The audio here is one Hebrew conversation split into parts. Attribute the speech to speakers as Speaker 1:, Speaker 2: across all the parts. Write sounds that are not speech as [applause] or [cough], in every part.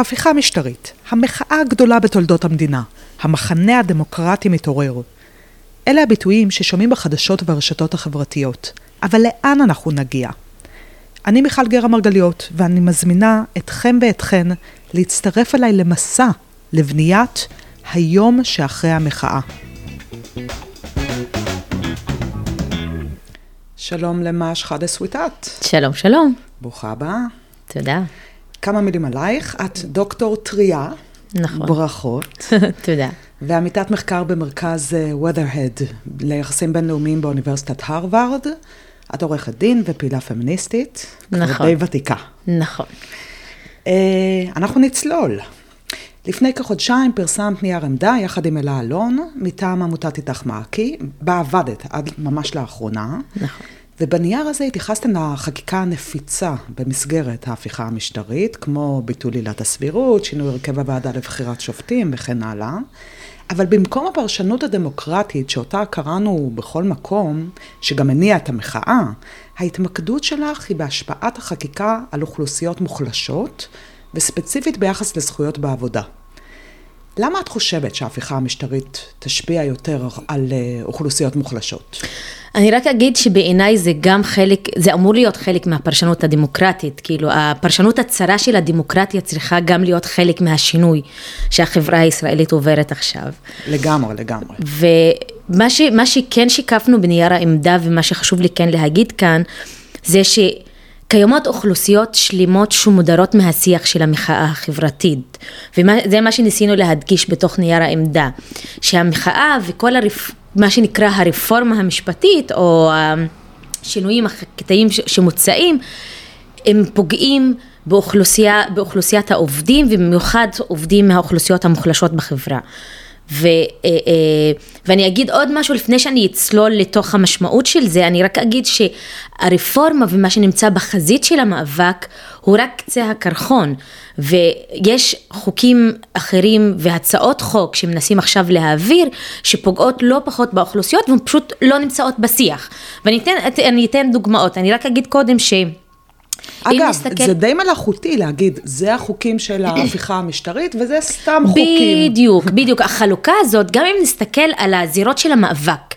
Speaker 1: הפיכה משטרית, המחאה הגדולה בתולדות המדינה, המחנה הדמוקרטי מתעורר. אלה הביטויים ששומעים בחדשות וברשתות החברתיות. אבל לאן אנחנו נגיע? אני מיכל גרה מרגליות, ואני מזמינה אתכם ואתכן להצטרף אליי למסע לבניית היום שאחרי המחאה. שלום למש חדה סוויטת.
Speaker 2: שלום, שלום.
Speaker 1: ברוכה הבאה.
Speaker 2: תודה.
Speaker 1: כמה מילים עלייך, את דוקטור טריה.
Speaker 2: נכון.
Speaker 1: ברכות. [laughs]
Speaker 2: תודה.
Speaker 1: ועמיתת מחקר במרכז uh, Weatherhead ליחסים בינלאומיים באוניברסיטת הרווארד. את עורכת דין ופעילה פמיניסטית.
Speaker 2: נכון.
Speaker 1: כבר די ותיקה.
Speaker 2: נכון.
Speaker 1: Uh, אנחנו נצלול. לפני כחודשיים פרסמת נייר עמדה יחד עם אלה אלון, מטעם עמותת איתך מעכי, בה עבדת עד ממש לאחרונה.
Speaker 2: נכון.
Speaker 1: ובנייר הזה התייחסתם לחקיקה הנפיצה במסגרת ההפיכה המשטרית, כמו ביטול עילת הסבירות, שינוי הרכב הוועדה לבחירת שופטים וכן הלאה. אבל במקום הפרשנות הדמוקרטית שאותה קראנו בכל מקום, שגם הניעה את המחאה, ההתמקדות שלך היא בהשפעת החקיקה על אוכלוסיות מוחלשות, וספציפית ביחס לזכויות בעבודה. למה את חושבת שההפיכה המשטרית תשפיע יותר על אה, אוכלוסיות מוחלשות?
Speaker 2: אני רק אגיד שבעיניי זה גם חלק, זה אמור להיות חלק מהפרשנות הדמוקרטית, כאילו הפרשנות הצרה של הדמוקרטיה צריכה גם להיות חלק מהשינוי שהחברה הישראלית עוברת עכשיו.
Speaker 1: לגמרי, לגמרי.
Speaker 2: ומה ש, שכן שיקפנו בנייר העמדה ומה שחשוב לי כן להגיד כאן, זה ש... קיימות אוכלוסיות שלמות שמודרות מהשיח של המחאה החברתית וזה מה שניסינו להדגיש בתוך נייר העמדה שהמחאה וכל הרפ... מה שנקרא הרפורמה המשפטית או השינויים החקתיים שמוצעים הם פוגעים באוכלוסייה, באוכלוסיית העובדים ובמיוחד עובדים מהאוכלוסיות המוחלשות בחברה ו, אה, אה, ואני אגיד עוד משהו לפני שאני אצלול לתוך המשמעות של זה, אני רק אגיד שהרפורמה ומה שנמצא בחזית של המאבק הוא רק קצה הקרחון. ויש חוקים אחרים והצעות חוק שמנסים עכשיו להעביר שפוגעות לא פחות באוכלוסיות והן פשוט לא נמצאות בשיח. ואני אתן, אתן דוגמאות, אני רק אגיד קודם ש...
Speaker 1: אגב, נסתכל... זה די מלאכותי להגיד, זה החוקים של ההפיכה המשטרית וזה סתם חוקים.
Speaker 2: בדיוק, בדיוק. החלוקה הזאת, גם אם נסתכל על הזירות של המאבק,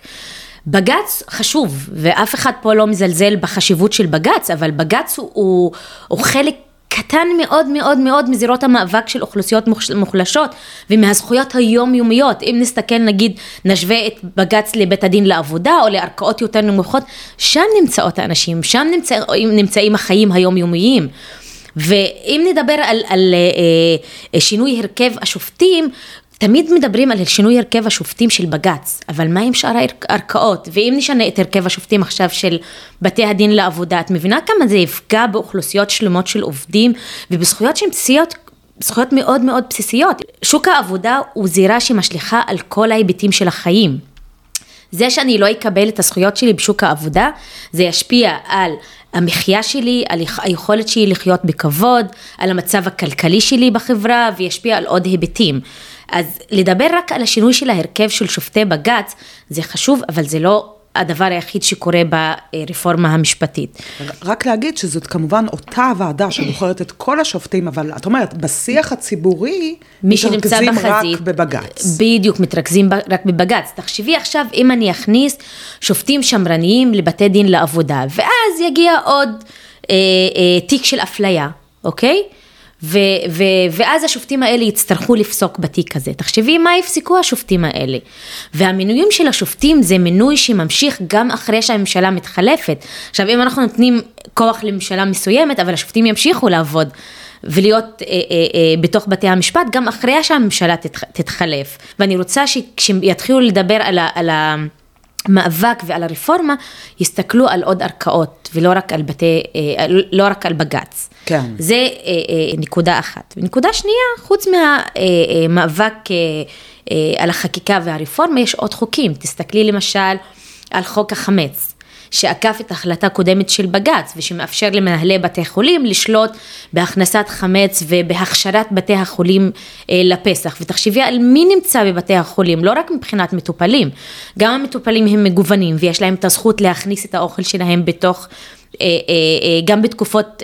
Speaker 2: בג"ץ חשוב, ואף אחד פה לא מזלזל בחשיבות של בג"ץ, אבל בג"ץ הוא, הוא, הוא חלק קטן מאוד מאוד מאוד מזירות המאבק של אוכלוסיות מוחלשות ומהזכויות היומיומיות. אם נסתכל נגיד, נשווה את בג"ץ לבית הדין לעבודה או לערכאות יותר נמוכות, שם נמצאות האנשים, שם נמצאים, נמצאים החיים היומיומיים. ואם נדבר על, על אה, שינוי הרכב השופטים, תמיד מדברים על שינוי הרכב השופטים של בג"ץ, אבל מה עם שאר הערכאות? ואם נשנה את הרכב השופטים עכשיו של בתי הדין לעבודה, את מבינה כמה זה יפגע באוכלוסיות שלמות של עובדים ובזכויות שהן בסיסיות זכויות מאוד מאוד בסיסיות. שוק העבודה הוא זירה שמשליכה על כל ההיבטים של החיים. זה שאני לא אקבל את הזכויות שלי בשוק העבודה, זה ישפיע על המחיה שלי, על היכולת שלי לחיות בכבוד, על המצב הכלכלי שלי בחברה וישפיע על עוד היבטים. אז לדבר רק על השינוי של ההרכב של שופטי בג"ץ, זה חשוב, אבל זה לא הדבר היחיד שקורה ברפורמה המשפטית.
Speaker 1: רק להגיד שזאת כמובן אותה ועדה שבוחרת את כל השופטים, אבל את אומרת, בשיח הציבורי,
Speaker 2: מי שנמצא בחזית,
Speaker 1: רק בבג"ץ.
Speaker 2: בדיוק, מתרכזים רק בבג"ץ. תחשבי עכשיו, אם אני אכניס שופטים שמרניים לבתי דין לעבודה, ואז יגיע עוד אה, אה, תיק של אפליה, אוקיי? ו, ו, ואז השופטים האלה יצטרכו לפסוק בתיק הזה. תחשבי מה יפסקו השופטים האלה. והמינויים של השופטים זה מינוי שממשיך גם אחרי שהממשלה מתחלפת. עכשיו אם אנחנו נותנים כוח לממשלה מסוימת, אבל השופטים ימשיכו לעבוד. ולהיות אה, אה, אה, בתוך בתי המשפט גם אחרי שהממשלה תתח, תתחלף. ואני רוצה שכשיתחילו לדבר על, ה, על המאבק ועל הרפורמה, יסתכלו על עוד ערכאות ולא רק על בתי, אה, לא רק על בג"ץ.
Speaker 1: כן.
Speaker 2: זה אה, אה, נקודה אחת. ונקודה שנייה, חוץ מהמאבק על החקיקה והרפורמה, יש עוד חוקים. תסתכלי למשל על חוק החמץ. שעקף את החלטה קודמת של בג"ץ ושמאפשר למנהלי בתי חולים לשלוט בהכנסת חמץ ובהכשרת בתי החולים אה, לפסח. ותחשבי על מי נמצא בבתי החולים, לא רק מבחינת מטופלים, גם המטופלים הם מגוונים ויש להם את הזכות להכניס את האוכל שלהם בתוך אה, אה, אה, גם בתקופות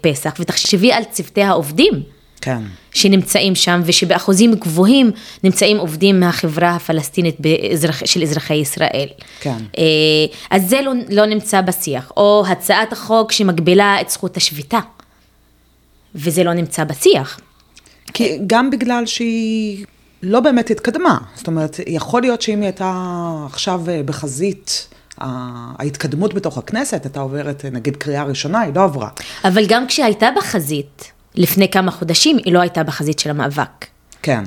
Speaker 2: פסח, ותחשבי על צוותי העובדים.
Speaker 1: כן.
Speaker 2: שנמצאים שם ושבאחוזים גבוהים נמצאים עובדים מהחברה הפלסטינית באזרח, של אזרחי ישראל.
Speaker 1: כן.
Speaker 2: אה, אז זה לא, לא נמצא בשיח. או הצעת החוק שמגבילה את זכות השביתה, וזה לא נמצא בשיח.
Speaker 1: כי גם בגלל שהיא לא באמת התקדמה. זאת אומרת, יכול להיות שאם היא הייתה עכשיו אה, בחזית... ההתקדמות בתוך הכנסת הייתה עוברת, נגיד, קריאה ראשונה, היא לא עברה.
Speaker 2: אבל גם כשהייתה בחזית, לפני כמה חודשים, היא לא הייתה בחזית של המאבק.
Speaker 1: כן.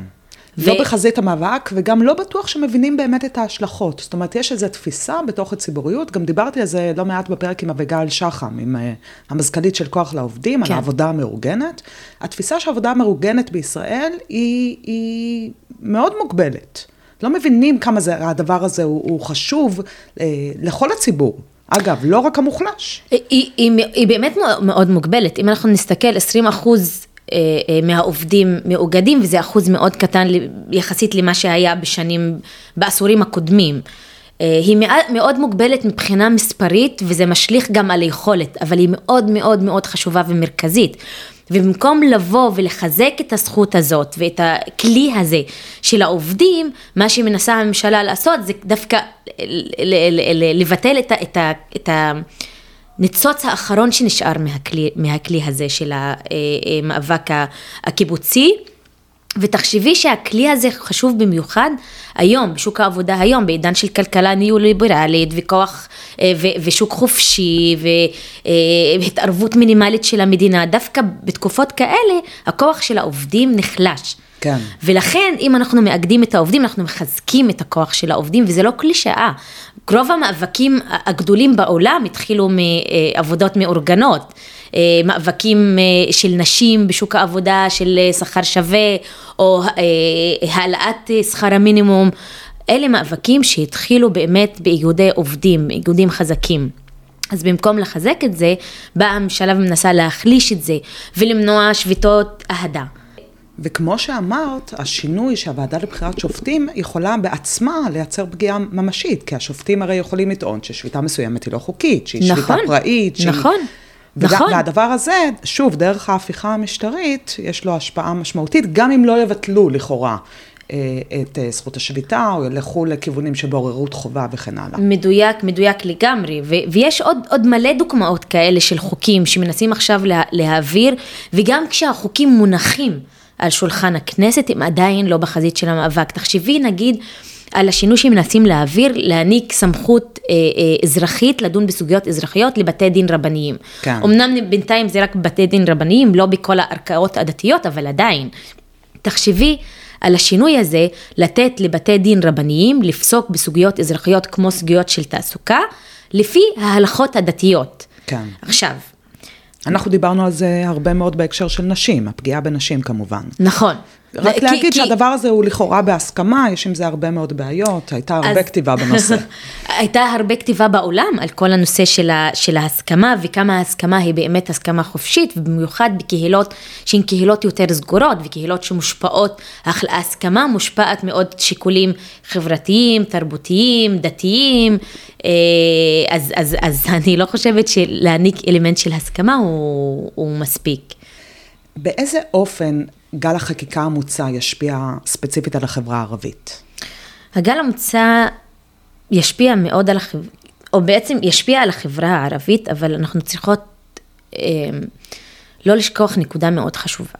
Speaker 1: ו... לא בחזית המאבק, וגם לא בטוח שמבינים באמת את ההשלכות. זאת אומרת, יש איזו תפיסה בתוך הציבוריות, גם דיברתי על זה לא מעט בפרק עם אביגיל שחם, עם uh, המזכ"לית של כוח לעובדים, כן. על העבודה המאורגנת. התפיסה שהעבודה המאורגנת בישראל היא, היא מאוד מוגבלת. לא מבינים כמה זה, הדבר הזה הוא, הוא חשוב אה, לכל הציבור. אגב, לא רק המוחלש.
Speaker 2: היא, היא, היא באמת מאוד מוגבלת. אם אנחנו נסתכל, 20 אחוז אה, אה, מהעובדים מאוגדים, וזה אחוז מאוד קטן יחסית למה שהיה בשנים, בעשורים הקודמים. אה, היא מאוד מוגבלת מבחינה מספרית, וזה משליך גם על היכולת, אבל היא מאוד מאוד מאוד חשובה ומרכזית. ובמקום לבוא ולחזק את הזכות הזאת ואת הכלי הזה של העובדים, מה שמנסה הממשלה לעשות זה דווקא לבטל את ה... את ה, את ה ניצוץ האחרון שנשאר מהכלי, מהכלי הזה של המאבק הקיבוצי. ותחשבי שהכלי הזה חשוב במיוחד היום, בשוק העבודה היום, בעידן של כלכלה ניאו-ליברלית וכוח אה, ו, ושוק חופשי והתערבות מינימלית של המדינה, דווקא בתקופות כאלה הכוח של העובדים נחלש.
Speaker 1: כן.
Speaker 2: ולכן אם אנחנו מאגדים את העובדים, אנחנו מחזקים את הכוח של העובדים, וזה לא קלישאה. רוב המאבקים הגדולים בעולם התחילו מעבודות מאורגנות. אה, מאבקים אה, של נשים בשוק העבודה, של אה, שכר שווה, או העלאת שכר המינימום. אלה מאבקים שהתחילו באמת באיגודי עובדים, איגודים חזקים. אז במקום לחזק את זה, באה הממשלה ומנסה להחליש את זה ולמנוע שביתות אהדה.
Speaker 1: וכמו שאמרת, השינוי שהוועדה לבחירת שופטים יכולה בעצמה לייצר פגיעה ממשית, כי השופטים הרי יכולים לטעון ששביתה מסוימת היא לא חוקית, שהיא נכון, שביתה פראית, שהיא...
Speaker 2: נכון.
Speaker 1: נכון. והדבר הזה, שוב, דרך ההפיכה המשטרית, יש לו השפעה משמעותית, גם אם לא יבטלו לכאורה אה, את אה, זכות השביתה, או ילכו לכיוונים של בוררות חובה וכן הלאה.
Speaker 2: מדויק, מדויק לגמרי, ו- ויש עוד, עוד מלא דוגמאות כאלה של חוקים שמנסים עכשיו לה- להעביר, וגם כשהחוקים מונחים על שולחן הכנסת, הם עדיין לא בחזית של המאבק. תחשבי נגיד, על השינוי שמנסים להעביר, להעניק סמכות אה, אה, אזרחית לדון בסוגיות אזרחיות לבתי דין רבניים.
Speaker 1: כן.
Speaker 2: אמנם בינתיים זה רק בתי דין רבניים, לא בכל הערכאות הדתיות, אבל עדיין. תחשבי על השינוי הזה, לתת לבתי דין רבניים לפסוק בסוגיות אזרחיות כמו סוגיות של תעסוקה, לפי ההלכות הדתיות.
Speaker 1: כן.
Speaker 2: עכשיו,
Speaker 1: אנחנו דיברנו על זה הרבה מאוד בהקשר של נשים, הפגיעה בנשים כמובן.
Speaker 2: נכון.
Speaker 1: רק כי, להגיד כי... שהדבר הזה הוא לכאורה בהסכמה, יש עם זה הרבה מאוד בעיות, הייתה הרבה אז... כתיבה בנושא. [laughs]
Speaker 2: הייתה הרבה כתיבה בעולם על כל הנושא של, ה, של ההסכמה, וכמה ההסכמה היא באמת הסכמה חופשית, ובמיוחד בקהילות שהן קהילות יותר סגורות, וקהילות שמושפעות, ההסכמה מושפעת מאוד שיקולים חברתיים, תרבותיים, דתיים, אה, אז, אז, אז [laughs] אני לא חושבת שלהעניק אלמנט של הסכמה הוא, הוא מספיק.
Speaker 1: באיזה אופן גל החקיקה המוצע ישפיע ספציפית על החברה הערבית?
Speaker 2: הגל המוצע ישפיע מאוד על החברה, או בעצם ישפיע על החברה הערבית, אבל אנחנו צריכות אה, לא לשכוח נקודה מאוד חשובה.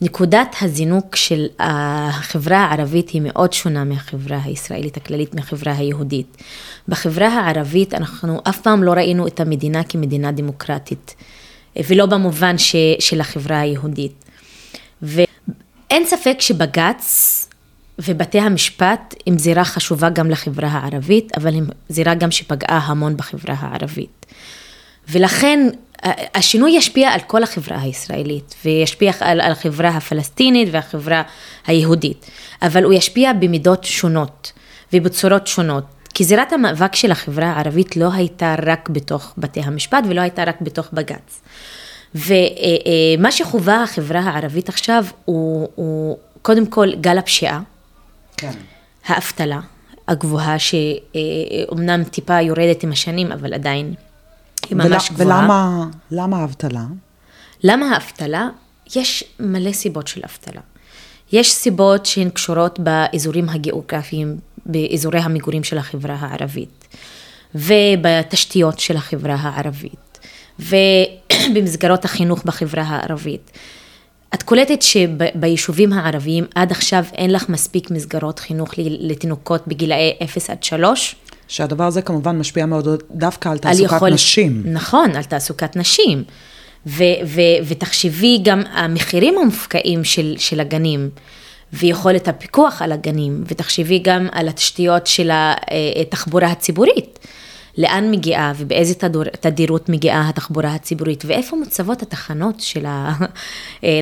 Speaker 2: נקודת הזינוק של החברה הערבית היא מאוד שונה מהחברה הישראלית הכללית, מהחברה היהודית. בחברה הערבית אנחנו אף פעם לא ראינו את המדינה כמדינה דמוקרטית, ולא במובן ש, של החברה היהודית. ואין ספק שבג"ץ ובתי המשפט הם זירה חשובה גם לחברה הערבית, אבל הם זירה גם שפגעה המון בחברה הערבית. ולכן השינוי ישפיע על כל החברה הישראלית, וישפיע על, על החברה הפלסטינית והחברה היהודית, אבל הוא ישפיע במידות שונות ובצורות שונות. כי זירת המאבק של החברה הערבית לא הייתה רק בתוך בתי המשפט ולא הייתה רק בתוך בג"ץ. ומה שחווה החברה הערבית עכשיו הוא, הוא קודם כל גל הפשיעה,
Speaker 1: כן.
Speaker 2: האבטלה הגבוהה שאומנם טיפה יורדת עם השנים, אבל עדיין היא ממש ול,
Speaker 1: גבוהה. ולמה האבטלה?
Speaker 2: למה האבטלה? יש מלא סיבות של אבטלה. יש סיבות שהן קשורות באזורים הגיאוגרפיים, באזורי המגורים של החברה הערבית, ובתשתיות של החברה הערבית, [clears throat] ובמסגרות החינוך בחברה הערבית. את קולטת שביישובים הערביים עד עכשיו אין לך מספיק מסגרות חינוך לתינוקות בגילאי 0 עד 3?
Speaker 1: שהדבר הזה כמובן משפיע מאוד דווקא על תעסוקת על יכול... נשים.
Speaker 2: נכון, על תעסוקת נשים. ו- ו- ותחשבי גם המחירים המופקעים של, של הגנים. ויכולת הפיקוח על הגנים, ותחשבי גם על התשתיות של התחבורה הציבורית. לאן מגיעה ובאיזה תדור, תדירות מגיעה התחבורה הציבורית ואיפה מוצבות התחנות של ה...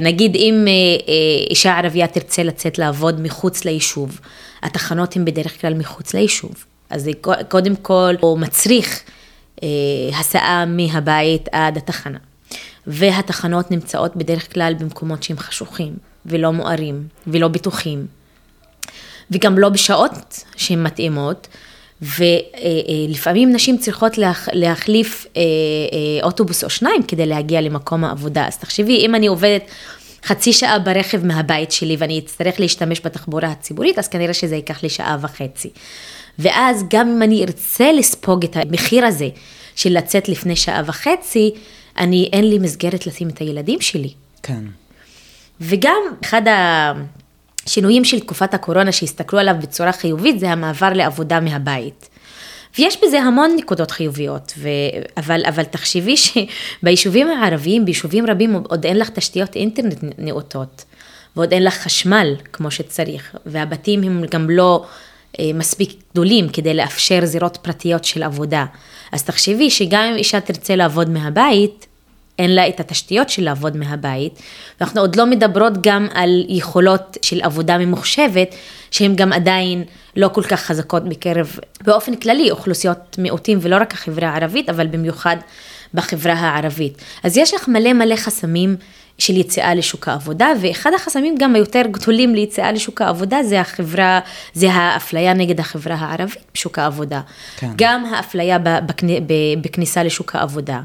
Speaker 2: נגיד אם אה, אה, אישה ערבייה תרצה לצאת לעבוד מחוץ ליישוב, התחנות הן בדרך כלל מחוץ ליישוב. אז זה קודם כל הוא מצריך אה, הסעה מהבית עד התחנה. והתחנות נמצאות בדרך כלל במקומות שהם חשוכים ולא מוארים ולא בטוחים. וגם לא בשעות שהן מתאימות. ולפעמים נשים צריכות להחליף אה, אה, אוטובוס או שניים כדי להגיע למקום העבודה. אז תחשבי, אם אני עובדת חצי שעה ברכב מהבית שלי ואני אצטרך להשתמש בתחבורה הציבורית, אז כנראה שזה ייקח לי שעה וחצי. ואז גם אם אני ארצה לספוג את המחיר הזה של לצאת לפני שעה וחצי, אני, אין לי מסגרת לשים את הילדים שלי.
Speaker 1: כן.
Speaker 2: וגם אחד השינויים של תקופת הקורונה שהסתכלו עליו בצורה חיובית, זה המעבר לעבודה מהבית. ויש בזה המון נקודות חיוביות, ו... אבל, אבל תחשבי שביישובים הערביים, ביישובים רבים עוד אין לך תשתיות אינטרנט נאותות, ועוד אין לך חשמל כמו שצריך, והבתים הם גם לא אה, מספיק גדולים כדי לאפשר זירות פרטיות של עבודה. אז תחשבי שגם אם אישה תרצה לעבוד מהבית, אין לה את התשתיות של לעבוד מהבית, ואנחנו עוד לא מדברות גם על יכולות של עבודה ממוחשבת, שהן גם עדיין לא כל כך חזקות בקרב, באופן כללי, אוכלוסיות מיעוטים, ולא רק החברה הערבית, אבל במיוחד בחברה הערבית. אז יש לך מלא מלא חסמים של יציאה לשוק העבודה, ואחד החסמים גם היותר גדולים ליציאה לשוק העבודה זה החברה, זה האפליה נגד החברה הערבית בשוק העבודה. כן. גם האפליה בכניסה לשוק העבודה,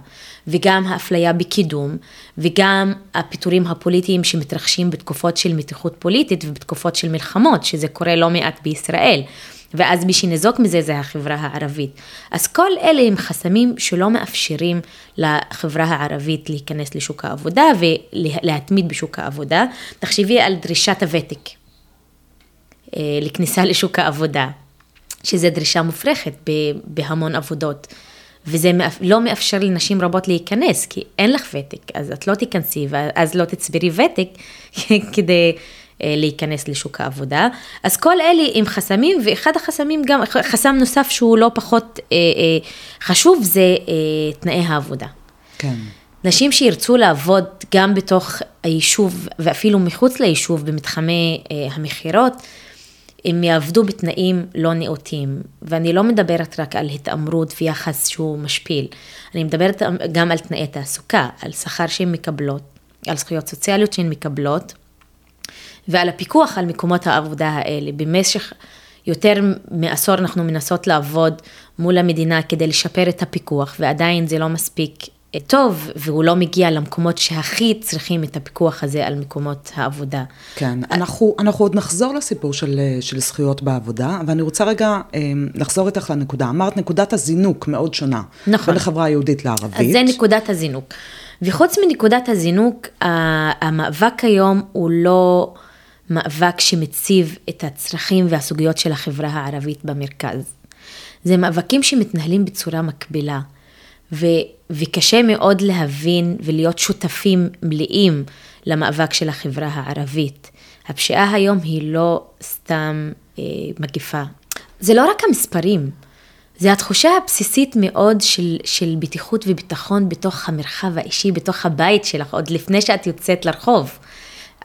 Speaker 2: וגם האפליה בקידום, וגם הפיטורים הפוליטיים שמתרחשים בתקופות של מתיחות פוליטית ובתקופות של מלחמות, שזה קורה לא מעט בישראל. ואז מי שניזוק מזה זה החברה הערבית. אז כל אלה הם חסמים שלא מאפשרים לחברה הערבית להיכנס לשוק העבודה ולהתמיד בשוק העבודה. תחשבי על דרישת הוותק אה, לכניסה לשוק העבודה, שזו דרישה מופרכת בהמון עבודות. וזה לא מאפשר לנשים רבות להיכנס, כי אין לך ותק, אז את לא תיכנסי, ואז לא תצברי ותק [laughs] כדי להיכנס לשוק העבודה. אז כל אלה הם חסמים, ואחד החסמים גם, חסם נוסף שהוא לא פחות אה, אה, חשוב, זה תנאי העבודה.
Speaker 1: כן.
Speaker 2: נשים שירצו לעבוד גם בתוך היישוב ואפילו מחוץ ליישוב במתחמי המכירות, הם יעבדו בתנאים לא נאותים, ואני לא מדברת רק על התעמרות ויחס שהוא משפיל, אני מדברת גם על תנאי תעסוקה, על שכר שהן מקבלות, על זכויות סוציאליות שהן מקבלות, ועל הפיקוח על מקומות העבודה האלה. במשך יותר מעשור אנחנו מנסות לעבוד מול המדינה כדי לשפר את הפיקוח, ועדיין זה לא מספיק אה, טוב, והוא לא מגיע למקומות שהכי צריכים את הפיקוח הזה על מקומות העבודה.
Speaker 1: כן, אנחנו, אנחנו עוד נחזור לסיפור של, אה, של זכויות בעבודה, ואני רוצה רגע אה, לחזור איתך לנקודה. אמרת, נקודת הזינוק מאוד שונה. נכון. בין החברה היהודית לערבית.
Speaker 2: אז זה נקודת הזינוק. וחוץ מנקודת הזינוק, המאבק היום הוא לא... מאבק שמציב את הצרכים והסוגיות של החברה הערבית במרכז. זה מאבקים שמתנהלים בצורה מקבילה, ו, וקשה מאוד להבין ולהיות שותפים מלאים למאבק של החברה הערבית. הפשיעה היום היא לא סתם אה, מגיפה. זה לא רק המספרים, זה התחושה הבסיסית מאוד של, של בטיחות וביטחון בתוך המרחב האישי, בתוך הבית שלך, עוד לפני שאת יוצאת לרחוב.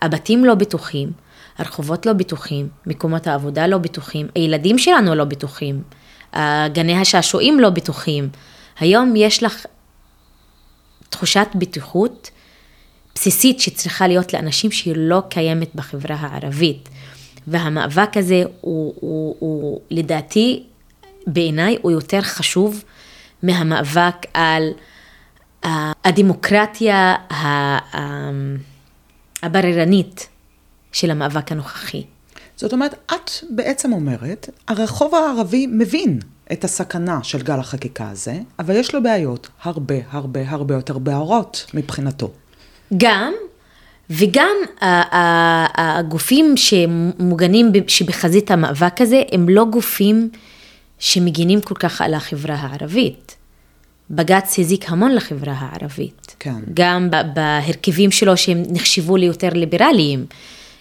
Speaker 2: הבתים לא בטוחים, הרחובות לא בטוחים, מקומות העבודה לא בטוחים, הילדים שלנו לא בטוחים, גני השעשועים לא בטוחים. היום יש לך תחושת בטיחות בסיסית שצריכה להיות לאנשים שהיא לא קיימת בחברה הערבית. והמאבק הזה הוא, הוא, הוא לדעתי, בעיניי, הוא יותר חשוב מהמאבק על הדמוקרטיה, הבררנית של המאבק הנוכחי.
Speaker 1: זאת אומרת, את בעצם אומרת, הרחוב הערבי מבין את הסכנה של גל החקיקה הזה, אבל יש לו בעיות הרבה הרבה הרבה יותר בערות מבחינתו.
Speaker 2: גם, וגם הגופים שמוגנים, שבחזית המאבק הזה, הם לא גופים שמגינים כל כך על החברה הערבית. בג"ץ הזיק המון לחברה הערבית.
Speaker 1: כן.
Speaker 2: גם בהרכבים שלו שהם נחשבו ליותר ליברליים.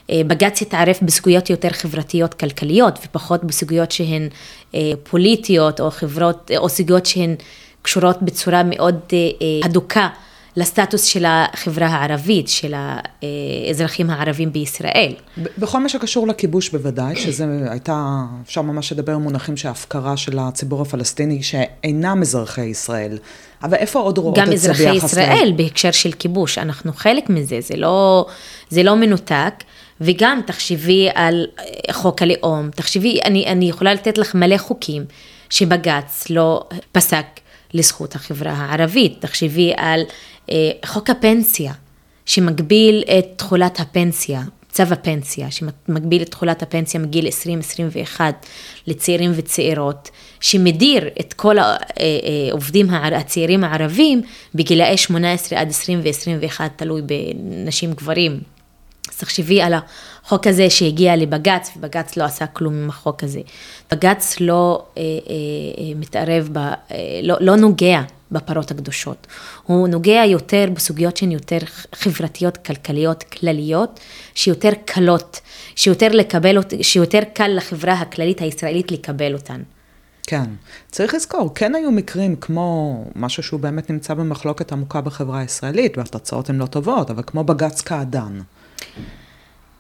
Speaker 2: אה, בג"ץ התערף בסוגיות יותר חברתיות כלכליות ופחות בסוגיות שהן אה, פוליטיות או חברות או סוגיות שהן קשורות בצורה מאוד אה, הדוקה לסטטוס של החברה הערבית, של האזרחים הערבים בישראל.
Speaker 1: בכל מה שקשור לכיבוש בוודאי, שזה הייתה, אפשר ממש לדבר מונחים שההפקרה של הציבור הפלסטיני שאינם אזרחי ישראל. אבל איפה עוד רואות את זה ביחס.
Speaker 2: גם אזרחי ישראל בהקשר של כיבוש, אנחנו חלק מזה, זה לא, זה לא מנותק. וגם תחשבי על אה, חוק הלאום, תחשבי, אני, אני יכולה לתת לך מלא חוקים שבג"ץ לא פסק לזכות החברה הערבית, תחשבי על אה, חוק הפנסיה, שמגביל את תכולת הפנסיה, צו הפנסיה, שמגביל את תכולת הפנסיה מגיל 20-21 לצעירים וצעירות, שמדיר את כל העובדים אה, הצעירים הערבים בגילאי 18 עד 20 ו-21, תלוי בנשים גברים. אז תחשבי על החוק הזה שהגיע לבג"ץ, ובג"ץ לא עשה כלום עם החוק הזה. בג"ץ לא אה, אה, אה, מתערב, ב, אה, לא, לא נוגע בפרות הקדושות. הוא נוגע יותר בסוגיות שהן יותר חברתיות, כלכליות, כלליות, שיותר קלות, שיותר, לקבל, שיותר קל לחברה הכללית הישראלית לקבל אותן.
Speaker 1: כן, צריך לזכור, כן היו מקרים כמו משהו שהוא באמת נמצא במחלוקת עמוקה בחברה הישראלית, והתוצאות הן לא טובות, אבל כמו בג"ץ קעדאן.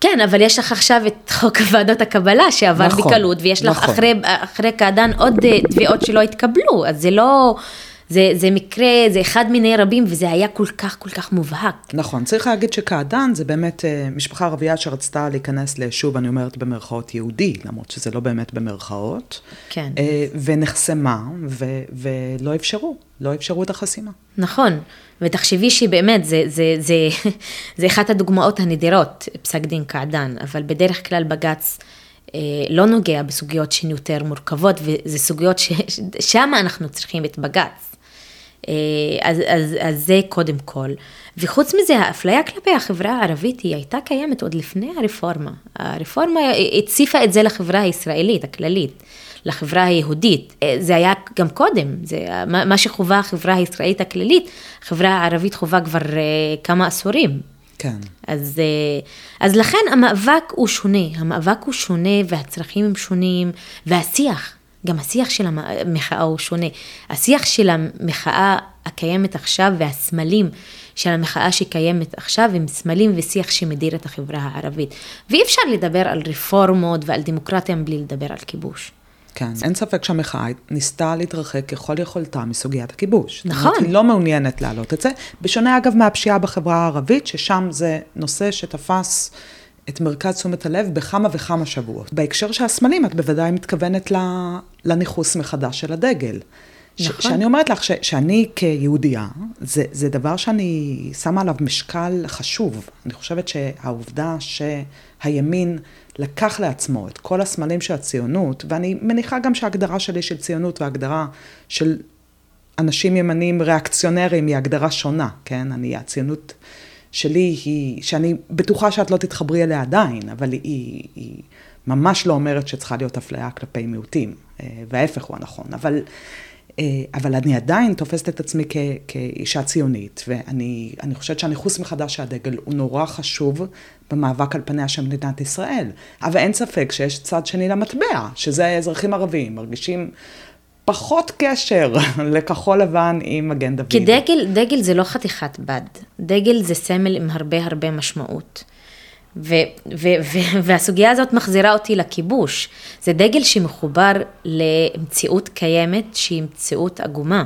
Speaker 2: כן, אבל יש לך עכשיו את חוק ועדות הקבלה שעבר נכון, בקלות, ויש לך נכון. אחרי, אחרי קעדאן עוד אה, תביעות שלא התקבלו, אז זה לא... זה, זה מקרה, זה אחד מיני רבים, וזה היה כל כך, כל כך מובהק.
Speaker 1: נכון, צריך להגיד שקעדאן זה באמת אה, משפחה ערבייה שרצתה להיכנס לשוב, אני אומרת במרכאות יהודי, למרות שזה לא באמת במרכאות.
Speaker 2: כן.
Speaker 1: אה, ונחסמה, ו, ולא אפשרו, לא אפשרו את החסימה.
Speaker 2: נכון, ותחשבי שבאמת, זה, זה, זה, [laughs] זה אחת הדוגמאות הנדירות, פסק דין קעדאן, אבל בדרך כלל בג"ץ... אה, לא נוגע בסוגיות שהן יותר מורכבות, וזה סוגיות ששם אנחנו צריכים את בג"ץ. אה, אז, אז, אז זה קודם כל. וחוץ מזה, האפליה כלפי החברה הערבית היא הייתה קיימת עוד לפני הרפורמה. הרפורמה הציפה את זה לחברה הישראלית, הכללית, לחברה היהודית. אה, זה היה גם קודם, זה מה שחובה החברה הישראלית הכללית, החברה הערבית חובה כבר אה, כמה עשורים.
Speaker 1: כן.
Speaker 2: אז, אז לכן המאבק הוא שונה, המאבק הוא שונה והצרכים הם שונים, והשיח. גם השיח של המחאה הוא שונה. השיח של המחאה הקיימת עכשיו והסמלים של המחאה שקיימת עכשיו הם סמלים ושיח שמדיר את החברה הערבית. ואי אפשר לדבר על רפורמות ועל דמוקרטיה בלי לדבר על כיבוש.
Speaker 1: כן, אין ספק שהמחאה ניסתה להתרחק ככל יכולתה מסוגיית הכיבוש.
Speaker 2: נכון.
Speaker 1: היא לא מעוניינת להעלות את זה, בשונה אגב מהפשיעה בחברה הערבית, ששם זה נושא שתפס את מרכז תשומת הלב בכמה וכמה שבועות. בהקשר של הסמלים, את בוודאי מתכוונת לניכוס מחדש של הדגל. נכון. שאני אומרת לך ש, שאני כיהודייה, זה, זה דבר שאני שמה עליו משקל חשוב. אני חושבת שהעובדה שהימין לקח לעצמו את כל הסמלים של הציונות, ואני מניחה גם שההגדרה שלי של ציונות וההגדרה של אנשים ימניים ריאקציונרים היא הגדרה שונה, כן? אני, הציונות שלי היא, שאני בטוחה שאת לא תתחברי אליה עדיין, אבל היא, היא ממש לא אומרת שצריכה להיות אפליה כלפי מיעוטים, אה, וההפך הוא הנכון. אבל, אה, אבל אני עדיין תופסת את עצמי כ, כאישה ציונית, ואני חושבת שהניכוס מחדש של הדגל הוא נורא חשוב במאבק על פניה של מדינת ישראל. אבל אין ספק שיש צד שני למטבע, שזה אזרחים ערבים, מרגישים פחות קשר [laughs] לכחול לבן עם מגן דוד.
Speaker 2: כי דגל, דגל זה לא חתיכת בד, דגל זה סמל עם הרבה הרבה משמעות. ו, ו, ו, והסוגיה הזאת מחזירה אותי לכיבוש. זה דגל שמחובר למציאות קיימת שהיא מציאות עגומה.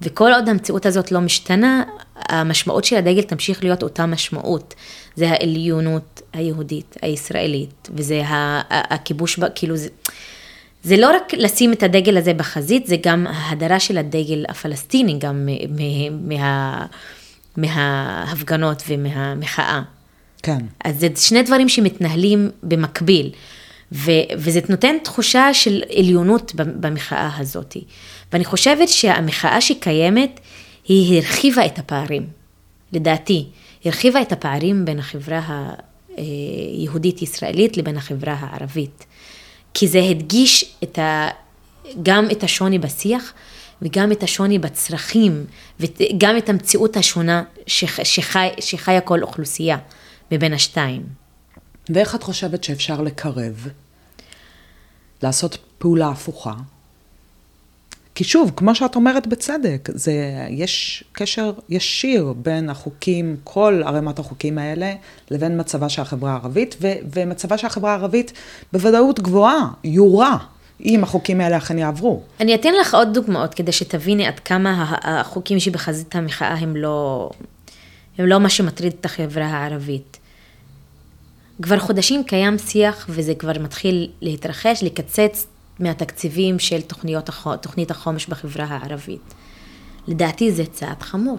Speaker 2: וכל עוד המציאות הזאת לא משתנה, המשמעות של הדגל תמשיך להיות אותה משמעות. זה העליונות היהודית, הישראלית, וזה הכיבוש, כאילו זה... זה לא רק לשים את הדגל הזה בחזית, זה גם ההדרה של הדגל הפלסטיני, גם מה, מה, מההפגנות ומהמחאה.
Speaker 1: כן.
Speaker 2: אז זה שני דברים שמתנהלים במקביל. ו- וזה נותן תחושה של עליונות במחאה הזאת. ואני חושבת שהמחאה שקיימת, היא הרחיבה את הפערים, לדעתי. הרחיבה את הפערים בין החברה היהודית-ישראלית לבין החברה הערבית. כי זה הדגיש את ה... גם את השוני בשיח וגם את השוני בצרכים וגם את המציאות השונה שח... שחי... שחיה כל אוכלוסייה מבין השתיים.
Speaker 1: ואיך את חושבת שאפשר לקרב? לעשות פעולה הפוכה? כי שוב, כמו שאת אומרת בצדק, זה, יש קשר ישיר בין החוקים, כל ערימת החוקים האלה, לבין מצבה של החברה הערבית, ו, ומצבה של החברה הערבית בוודאות גבוהה, יורע, אם החוקים האלה אכן יעברו.
Speaker 2: אני אתן לך עוד דוגמאות כדי שתביני עד כמה החוקים שבחזית המחאה הם לא, הם לא מה שמטריד את החברה הערבית. כבר חודשים קיים שיח וזה כבר מתחיל להתרחש, לקצץ מהתקציבים של תוכניות, תוכנית החומש בחברה הערבית. לדעתי זה צעד חמור.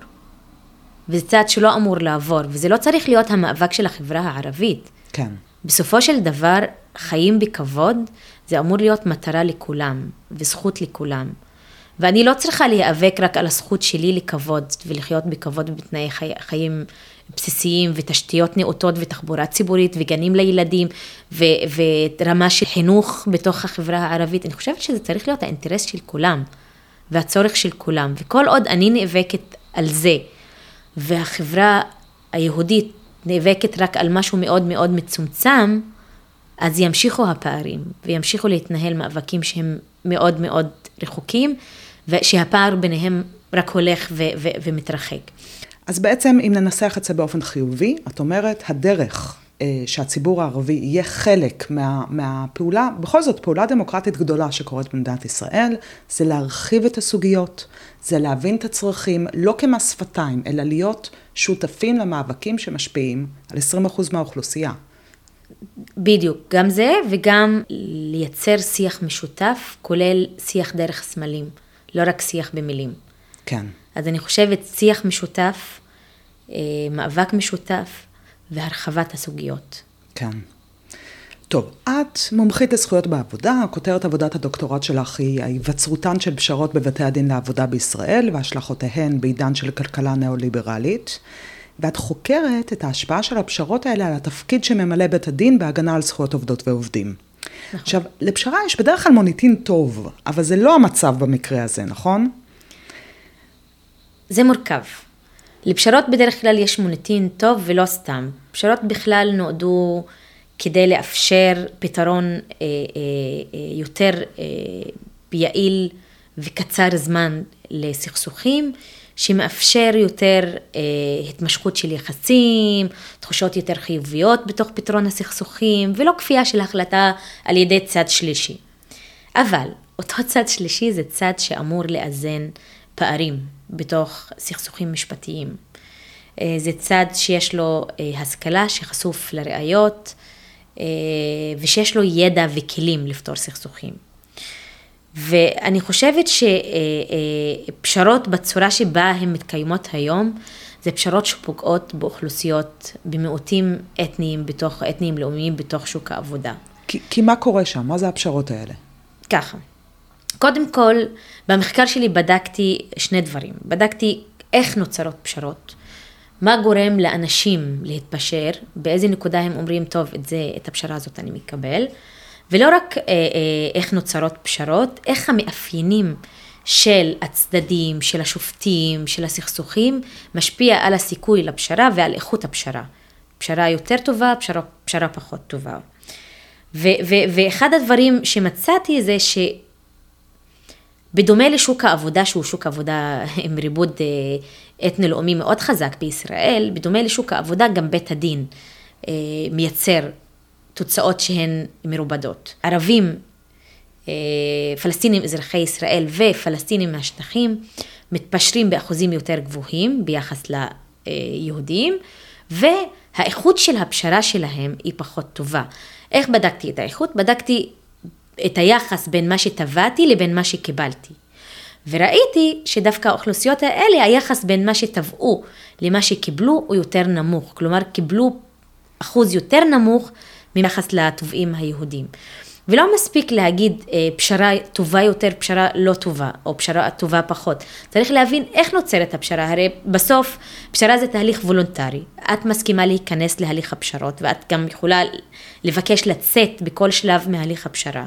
Speaker 2: וזה צעד שלא אמור לעבור, וזה לא צריך להיות המאבק של החברה הערבית.
Speaker 1: כן.
Speaker 2: בסופו של דבר, חיים בכבוד, זה אמור להיות מטרה לכולם, וזכות לכולם. ואני לא צריכה להיאבק רק על הזכות שלי לכבוד, ולחיות בכבוד ובתנאי חי, חיים בסיסיים ותשתיות נאותות ותחבורה ציבורית וגנים לילדים ו, ורמה של חינוך בתוך החברה הערבית. אני חושבת שזה צריך להיות האינטרס של כולם והצורך של כולם. וכל עוד אני נאבקת על זה והחברה היהודית נאבקת רק על משהו מאוד מאוד מצומצם, אז ימשיכו הפערים וימשיכו להתנהל מאבקים שהם מאוד מאוד רחוקים ושהפער ביניהם רק הולך ו- ו- ומתרחק.
Speaker 1: אז בעצם, אם ננסח את זה באופן חיובי, את אומרת, הדרך אה, שהציבור הערבי יהיה חלק מה, מהפעולה, בכל זאת, פעולה דמוקרטית גדולה שקורית במדינת ישראל, זה להרחיב את הסוגיות, זה להבין את הצרכים, לא כמס שפתיים, אלא להיות שותפים למאבקים שמשפיעים על 20% מהאוכלוסייה.
Speaker 2: בדיוק, גם זה וגם לייצר שיח משותף, כולל שיח דרך סמלים, לא רק שיח במילים.
Speaker 1: כן.
Speaker 2: אז אני חושבת שיח משותף, אה, מאבק משותף והרחבת הסוגיות.
Speaker 1: כן. טוב, את מומחית לזכויות בעבודה, כותרת עבודת הדוקטורט שלך היא ההיווצרותן של פשרות בבתי הדין לעבודה בישראל והשלכותיהן בעידן של כלכלה ניאו-ליברלית, ואת חוקרת את ההשפעה של הפשרות האלה על התפקיד שממלא בית הדין בהגנה על זכויות עובדות ועובדים. נכון. עכשיו, לפשרה יש בדרך כלל מוניטין טוב, אבל זה לא המצב במקרה הזה, נכון?
Speaker 2: זה מורכב. לפשרות בדרך כלל יש מוניטין טוב ולא סתם. פשרות בכלל נועדו כדי לאפשר פתרון אה, אה, אה, יותר אה, יעיל וקצר זמן לסכסוכים, שמאפשר יותר אה, התמשכות של יחסים, תחושות יותר חיוביות בתוך פתרון הסכסוכים, ולא כפייה של החלטה על ידי צד שלישי. אבל אותו צד שלישי זה צד שאמור לאזן פערים בתוך סכסוכים משפטיים. אה, זה צד שיש לו אה, השכלה, שחשוף לראיות, אה, ושיש לו ידע וכלים לפתור סכסוכים. ואני חושבת שפשרות בצורה שבה הן מתקיימות היום, זה פשרות שפוגעות באוכלוסיות, במיעוטים אתניים, בתוך, אתניים לאומיים בתוך שוק העבודה.
Speaker 1: כי, כי מה קורה שם? מה זה הפשרות האלה?
Speaker 2: ככה. קודם כל, במחקר שלי בדקתי שני דברים. בדקתי איך נוצרות פשרות, מה גורם לאנשים להתפשר, באיזה נקודה הם אומרים, טוב, את זה, את הפשרה הזאת אני מקבל, ולא רק אה, אה, איך נוצרות פשרות, איך המאפיינים של הצדדים, של השופטים, של הסכסוכים, משפיע על הסיכוי לפשרה ועל איכות הפשרה. פשרה יותר טובה, פשרה, פשרה פחות טובה. ו, ו, ואחד הדברים שמצאתי זה ש... בדומה לשוק העבודה, שהוא שוק עבודה עם ריבוד אה, אתני-לאומי מאוד חזק בישראל, בדומה לשוק העבודה גם בית הדין אה, מייצר תוצאות שהן מרובדות. ערבים, אה, פלסטינים אזרחי ישראל ופלסטינים מהשטחים מתפשרים באחוזים יותר גבוהים ביחס ליהודים, והאיכות של הפשרה שלהם היא פחות טובה. איך בדקתי את האיכות? בדקתי את היחס בין מה שטבעתי לבין מה שקיבלתי. וראיתי שדווקא האוכלוסיות האלה, היחס בין מה שטבעו למה שקיבלו הוא יותר נמוך. כלומר, קיבלו אחוז יותר נמוך ביחס לתובעים היהודים. ולא מספיק להגיד אה, פשרה טובה יותר, פשרה לא טובה, או פשרה טובה פחות. צריך להבין איך נוצרת הפשרה, הרי בסוף פשרה זה תהליך וולונטרי. את מסכימה להיכנס להליך הפשרות, ואת גם יכולה לבקש לצאת בכל שלב מהליך הפשרה,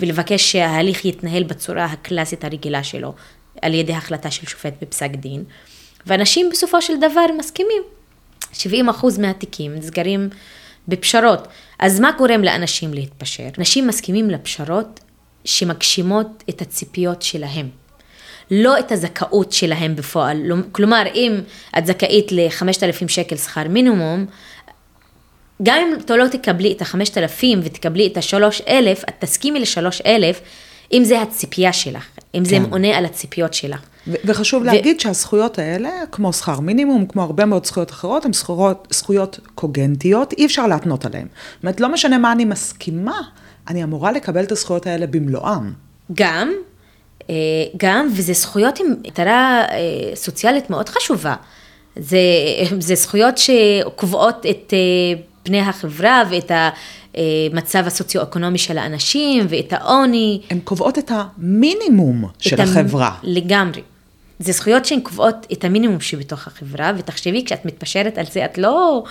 Speaker 2: ולבקש שההליך יתנהל בצורה הקלאסית הרגילה שלו, על ידי החלטה של שופט בפסק דין. ואנשים בסופו של דבר מסכימים. 70 אחוז מהתיקים נסגרים בפשרות. אז מה גורם לאנשים להתפשר? אנשים מסכימים לפשרות שמגשימות את הציפיות שלהם. לא את הזכאות שלהם בפועל. לא- כלומר, אם את זכאית ל-5,000 שקל שכר מינימום, גם אם אתה לא תקבלי את ה-5,000 ותקבלי את ה-3,000, את תסכימי ל-3,000, אם זה הציפייה שלך, אם זה
Speaker 1: כן.
Speaker 2: עונה על הציפיות שלך.
Speaker 1: ו- וחשוב להגיד שהזכויות האלה, כמו שכר מינימום, כמו הרבה מאוד זכויות אחרות, הן זכויות, זכויות קוגנטיות, אי אפשר להתנות עליהן. זאת אומרת, לא משנה מה אני מסכימה, אני אמורה לקבל את הזכויות האלה במלואם.
Speaker 2: גם, אה, גם, וזה זכויות עם מטרה אה, סוציאלית מאוד חשובה. זה, זה זכויות שקובעות את אה, פני החברה ואת המצב הסוציו-אקונומי של האנשים ואת העוני.
Speaker 1: הן קובעות את המינימום של
Speaker 2: את המ-
Speaker 1: החברה.
Speaker 2: לגמרי. זה זכויות שהן קובעות את המינימום שבתוך החברה, ותחשבי, כשאת מתפשרת על זה, את לא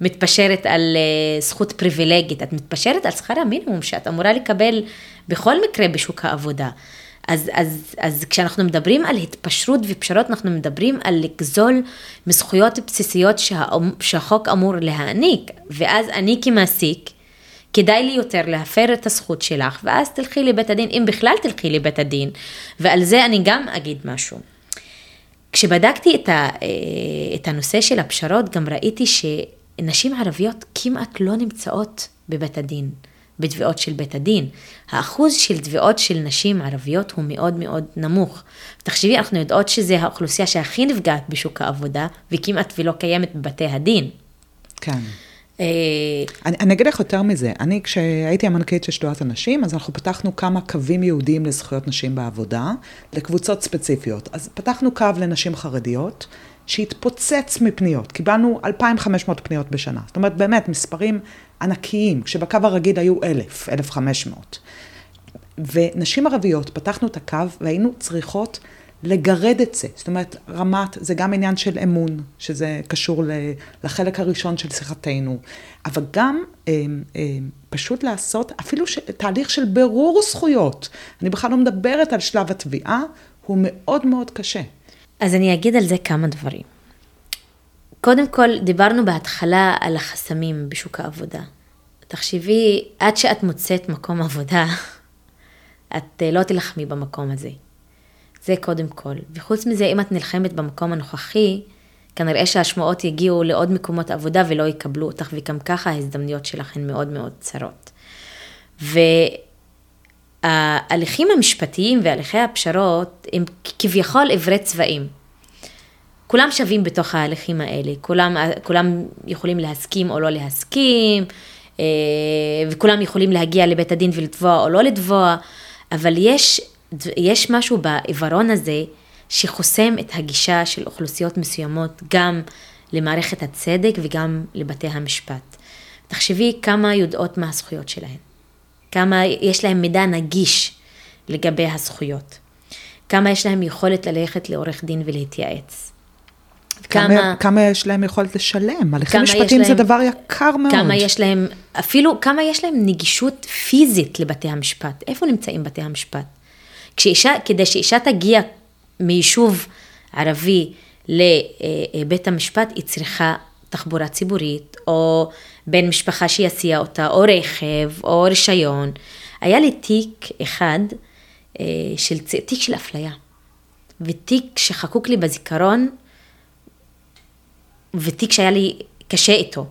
Speaker 2: מתפשרת על אה, זכות פריבילגית, את מתפשרת על שכר המינימום שאת אמורה לקבל בכל מקרה בשוק העבודה. אז, אז, אז כשאנחנו מדברים על התפשרות ופשרות, אנחנו מדברים על לגזול מזכויות בסיסיות שה, שהחוק אמור להעניק, ואז אני כמעסיק, כדאי לי יותר להפר את הזכות שלך, ואז תלכי לבית הדין, אם בכלל תלכי לבית הדין, ועל זה אני גם אגיד משהו. כשבדקתי את, ה, אה, את הנושא של הפשרות, גם ראיתי שנשים ערביות כמעט לא נמצאות בבית הדין, בתביעות של בית הדין. האחוז של תביעות של נשים ערביות הוא מאוד מאוד נמוך. תחשבי, אנחנו יודעות שזה האוכלוסייה שהכי נפגעת בשוק העבודה, וכמעט ולא קיימת בבתי הדין.
Speaker 1: כן.
Speaker 2: אה,
Speaker 1: אני, אני אגיד לך יותר מזה, אני כשהייתי המנכ"לית של שדולת הנשים, אז אנחנו פתחנו כמה קווים ייעודיים לזכויות נשים בעבודה, לקבוצות ספציפיות. אז פתחנו קו לנשים חרדיות, שהתפוצץ מפניות, קיבלנו 2,500 פניות בשנה. זאת אומרת, באמת, מספרים ענקיים, כשבקו הרגיל היו 1,000, 1,500. ונשים ערביות, פתחנו את הקו והיינו צריכות לגרד את זה. זאת אומרת, רמת, זה גם עניין של אמון, שזה קשור לחלק הראשון של שיחתנו, אבל גם אה, אה, פשוט לעשות אפילו ש, תהליך של בירור זכויות. אני בכלל לא מדברת על שלב התביעה, הוא מאוד מאוד קשה.
Speaker 2: אז אני אגיד על זה כמה דברים. קודם כל, דיברנו בהתחלה על החסמים בשוק העבודה. תחשבי, עד שאת מוצאת מקום עבודה, [laughs] את אה, לא תילחמי במקום הזה. זה קודם כל. וחוץ מזה, אם את נלחמת במקום הנוכחי, כנראה שהשמועות יגיעו לעוד מקומות עבודה ולא יקבלו אותך, וגם ככה ההזדמנויות שלך הן מאוד מאוד צרות. וההליכים המשפטיים והליכי הפשרות הם כביכול עברי צבעים. כולם שווים בתוך ההליכים האלה, כולם, כולם יכולים להסכים או לא להסכים, אה, וכולם יכולים להגיע לבית הדין ולתבוע או לא לתבוע, אבל יש, יש משהו בעיוורון הזה שחוסם את הגישה של אוכלוסיות מסוימות גם למערכת הצדק וגם לבתי המשפט. תחשבי כמה יודעות מה הזכויות שלהן, כמה יש להן מידע נגיש לגבי הזכויות, כמה יש להן יכולת ללכת לעורך דין ולהתייעץ.
Speaker 1: כמה, כמה יש להם יכולת לשלם? הליכים
Speaker 2: כמה
Speaker 1: משפטיים זה דבר יקר מאוד.
Speaker 2: כמה יש להם, אפילו כמה יש להם נגישות פיזית לבתי המשפט. איפה נמצאים בתי המשפט? כשאישה, כדי שאישה תגיע מיישוב ערבי לבית המשפט, היא צריכה תחבורה ציבורית, או בן משפחה שיסיע אותה, או רכב, או רישיון. היה לי תיק אחד, אה, של, תיק של אפליה. ותיק שחקוק לי בזיכרון, ותיק שהיה לי קשה איתו.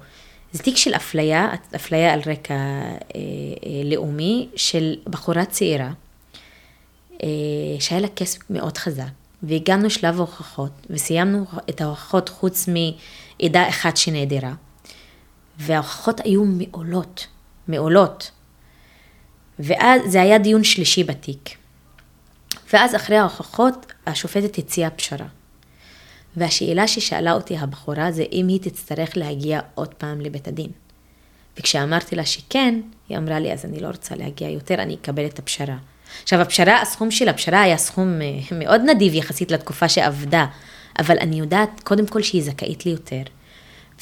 Speaker 2: זה תיק של אפליה, אפליה על רקע אה, אה, לאומי, של בחורה צעירה, אה, שהיה לה כסף מאוד חזק, והגענו שלב ההוכחות, וסיימנו את ההוכחות חוץ מעדה אחת שנעדרה, וההוכחות היו מעולות, מעולות. ואז זה היה דיון שלישי בתיק. ואז אחרי ההוכחות, השופטת הציעה פשרה. והשאלה ששאלה אותי הבחורה זה אם היא תצטרך להגיע עוד פעם לבית הדין. וכשאמרתי לה שכן, היא אמרה לי, אז אני לא רוצה להגיע יותר, אני אקבל את הפשרה. עכשיו, הפשרה, הסכום של הפשרה היה סכום אה, מאוד נדיב יחסית לתקופה שעבדה, אבל אני יודעת קודם כל שהיא זכאית לי יותר.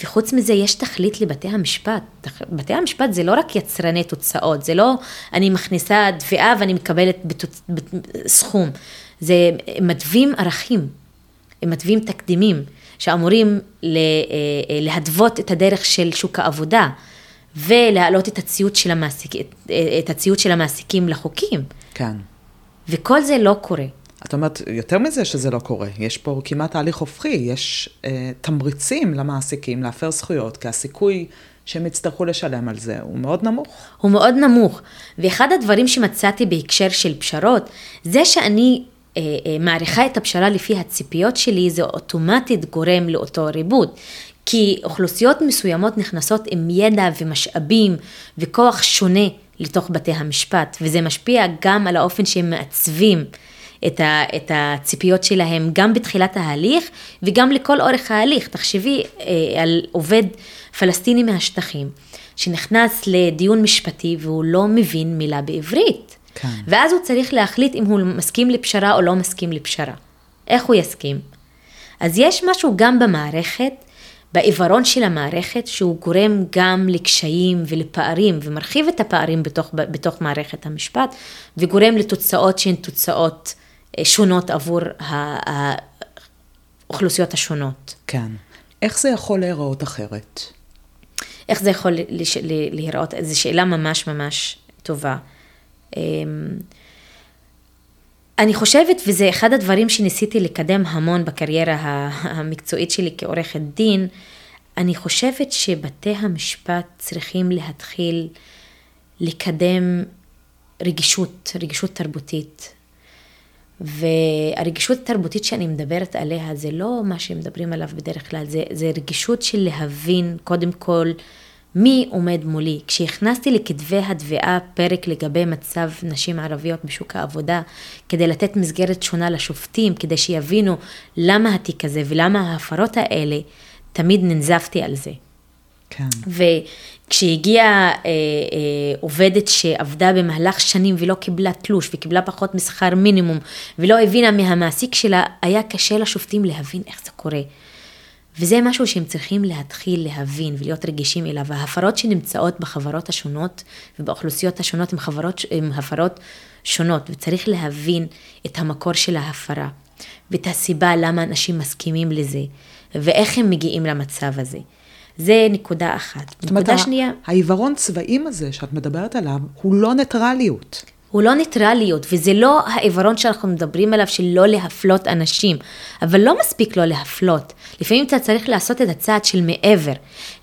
Speaker 2: וחוץ מזה, יש תכלית לבתי המשפט. בתי המשפט זה לא רק יצרני תוצאות, זה לא אני מכניסה תביעה ואני מקבלת בתוצ... סכום. זה מתווים ערכים, מתווים תקדימים, שאמורים לה... אה, להדוות את הדרך של שוק העבודה, ולהעלות את הציות של, המעסיק... את הציות של המעסיקים לחוקים.
Speaker 1: כן.
Speaker 2: וכל זה לא קורה.
Speaker 1: את אומרת, יותר מזה שזה לא קורה, יש פה כמעט תהליך הופכי, יש אה, תמריצים למעסיקים להפר זכויות, כי הסיכוי שהם יצטרכו לשלם על זה הוא מאוד נמוך.
Speaker 2: הוא מאוד נמוך, ואחד הדברים שמצאתי בהקשר של פשרות, זה שאני אה, אה, מעריכה את הפשרה לפי הציפיות שלי, זה אוטומטית גורם לאותו ריבוד. כי אוכלוסיות מסוימות נכנסות עם ידע ומשאבים וכוח שונה לתוך בתי המשפט, וזה משפיע גם על האופן שהם מעצבים את, ה, את הציפיות שלהם גם בתחילת ההליך וגם לכל אורך ההליך. תחשבי אה, על עובד פלסטיני מהשטחים שנכנס לדיון משפטי והוא לא מבין מילה בעברית.
Speaker 1: כן.
Speaker 2: ואז הוא צריך להחליט אם הוא מסכים לפשרה או לא מסכים לפשרה. איך הוא יסכים? אז יש משהו גם במערכת בעיוורון של המערכת שהוא גורם גם לקשיים ולפערים ומרחיב את הפערים בתוך, בתוך מערכת המשפט וגורם לתוצאות שהן תוצאות אה, שונות עבור האוכלוסיות השונות.
Speaker 1: כן. איך זה יכול להיראות אחרת?
Speaker 2: איך זה יכול להיראות? זו שאלה ממש ממש טובה. אמ, אני חושבת, וזה אחד הדברים שניסיתי לקדם המון בקריירה המקצועית שלי כעורכת דין, אני חושבת שבתי המשפט צריכים להתחיל לקדם רגישות, רגישות תרבותית. והרגישות התרבותית שאני מדברת עליה זה לא מה שמדברים עליו בדרך כלל, זה, זה רגישות של להבין קודם כל מי עומד מולי? כשהכנסתי לכתבי התביעה פרק לגבי מצב נשים ערביות בשוק העבודה, כדי לתת מסגרת שונה לשופטים, כדי שיבינו למה התיק הזה ולמה ההפרות האלה, תמיד ננזפתי על זה.
Speaker 1: כן.
Speaker 2: וכשהגיעה אה, אה, עובדת שעבדה במהלך שנים ולא קיבלה תלוש וקיבלה פחות משכר מינימום ולא הבינה מהמעסיק שלה, היה קשה לשופטים להבין איך זה קורה. וזה משהו שהם צריכים להתחיל להבין ולהיות רגישים אליו. ההפרות שנמצאות בחברות השונות ובאוכלוסיות השונות הן, חברות, הן הפרות שונות, וצריך להבין את המקור של ההפרה, ואת הסיבה למה אנשים מסכימים לזה, ואיך הם מגיעים למצב הזה. זה נקודה אחת.
Speaker 1: זאת אומרת, שנייה... העיוורון צבעים הזה שאת מדברת עליו, הוא לא ניטרליות.
Speaker 2: הוא לא ניטרליות, וזה לא העיוורון שאנחנו מדברים עליו של לא להפלות אנשים, אבל לא מספיק לא להפלות. לפעמים אתה צריך לעשות את הצעד של מעבר,